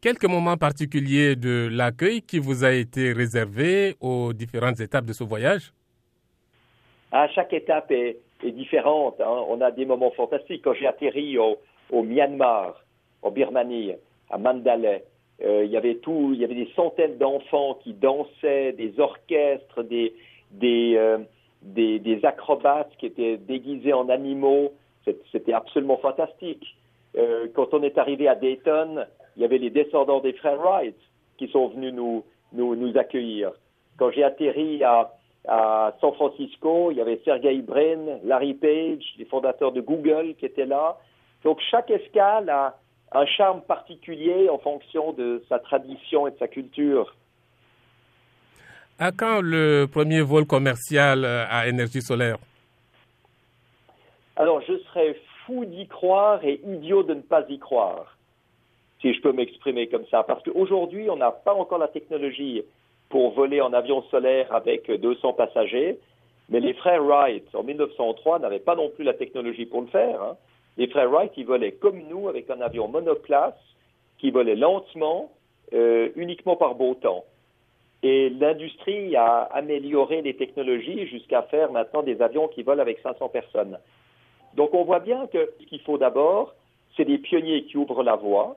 quelques moments particuliers de l'accueil qui vous a été réservé aux différentes étapes de ce voyage? Ah, Chaque étape est, différente. Hein. On a des moments fantastiques. Quand j'ai atterri au, Myanmar, en Birmanie, à Mandalay, euh, il y avait tout, il y avait des centaines d'enfants qui dansaient, des orchestres, des, euh, acrobates qui étaient déguisés en animaux. C'était absolument fantastique. Euh, quand on est arrivé à Dayton, il y avait les descendants des frères Wright qui sont venus nous, nous, nous accueillir. Quand j'ai atterri à, à San Francisco, il y avait Sergey Brin, Larry Page, les fondateurs de Google qui étaient là. Donc chaque escale a un charme particulier en fonction de sa tradition et de sa culture. À quand le premier vol commercial euh, à énergie solaire? Alors, je serais fou d'y croire et idiot de ne pas y croire, si je peux m'exprimer comme ça. Parce qu'aujourd'hui, on n'a pas encore la technologie pour voler en avion solaire avec 200 passagers, mais les frères Wright, en 1903, n'avaient pas non plus la technologie pour le faire. Hein. Les frères Wright, ils volaient comme nous avec un avion monoplace qui volait lentement, euh, uniquement par beau temps. Et l'industrie a amélioré les technologies jusqu'à faire maintenant des avions qui volent avec 500 personnes. Donc on voit bien que ce qu'il faut d'abord, c'est des pionniers qui ouvrent la voie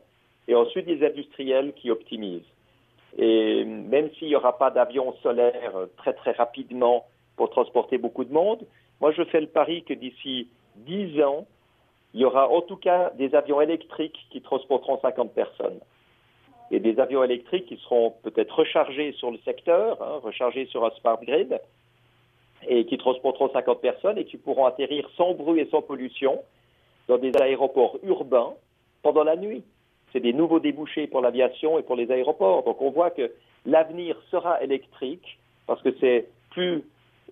et ensuite des industriels qui optimisent. Et même s'il n'y aura pas d'avions solaires très très rapidement pour transporter beaucoup de monde, moi je fais le pari que d'ici 10 ans, il y aura en tout cas des avions électriques qui transporteront 50 personnes et des avions électriques qui seront peut-être rechargés sur le secteur, hein, rechargés sur un smart grid, et qui transporteront 50 personnes et qui pourront atterrir sans bruit et sans pollution dans des aéroports urbains pendant la nuit. C'est des nouveaux débouchés pour l'aviation et pour les aéroports. Donc on voit que l'avenir sera électrique parce que c'est plus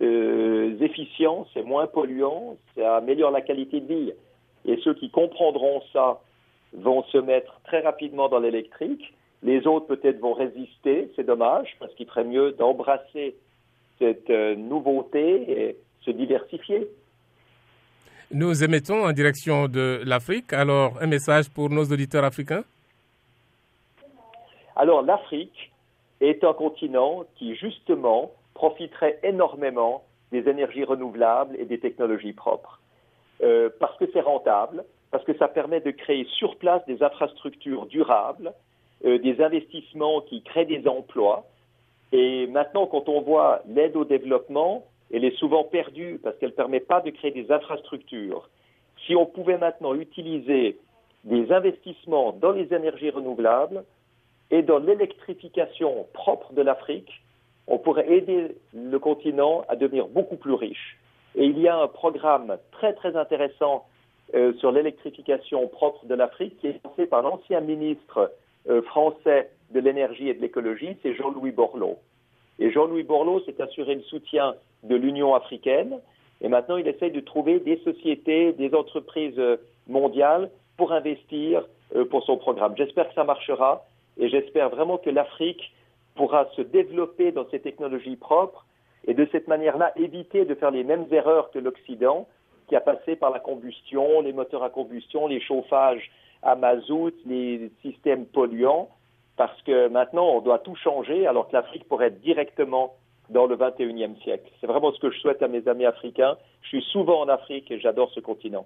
euh, efficient, c'est moins polluant, ça améliore la qualité de vie. Et ceux qui comprendront ça vont se mettre très rapidement dans l'électrique les autres peut-être vont résister, c'est dommage, parce qu'il ferait mieux d'embrasser cette euh, nouveauté et se diversifier. Nous émettons en direction de l'Afrique. Alors, un message pour nos auditeurs africains Alors, l'Afrique est un continent qui, justement, profiterait énormément des énergies renouvelables et des technologies propres. Euh, parce que c'est rentable, parce que ça permet de créer sur place des infrastructures durables, euh, des investissements qui créent des emplois. Et maintenant, quand on voit l'aide au développement, elle est souvent perdue parce qu'elle ne permet pas de créer des infrastructures. Si on pouvait maintenant utiliser des investissements dans les énergies renouvelables et dans l'électrification propre de l'Afrique, on pourrait aider le continent à devenir beaucoup plus riche. Et il y a un programme très très intéressant euh, sur l'électrification propre de l'Afrique qui est lancé par l'ancien ministre euh, français de l'énergie et de l'écologie, c'est Jean-Louis Borloo. Et Jean-Louis Borloo s'est assuré le soutien de l'Union africaine et maintenant il essaye de trouver des sociétés, des entreprises euh, mondiales pour investir euh, pour son programme. J'espère que ça marchera et j'espère vraiment que l'Afrique pourra se développer dans ses technologies propres et de cette manière-là éviter de faire les mêmes erreurs que l'Occident qui a passé par la combustion, les moteurs à combustion, les chauffages à mazout, les systèmes polluants, parce que maintenant, on doit tout changer, alors que l'Afrique pourrait être directement dans le 21e siècle. C'est vraiment ce que je souhaite à mes amis africains. Je suis souvent en Afrique et j'adore ce continent.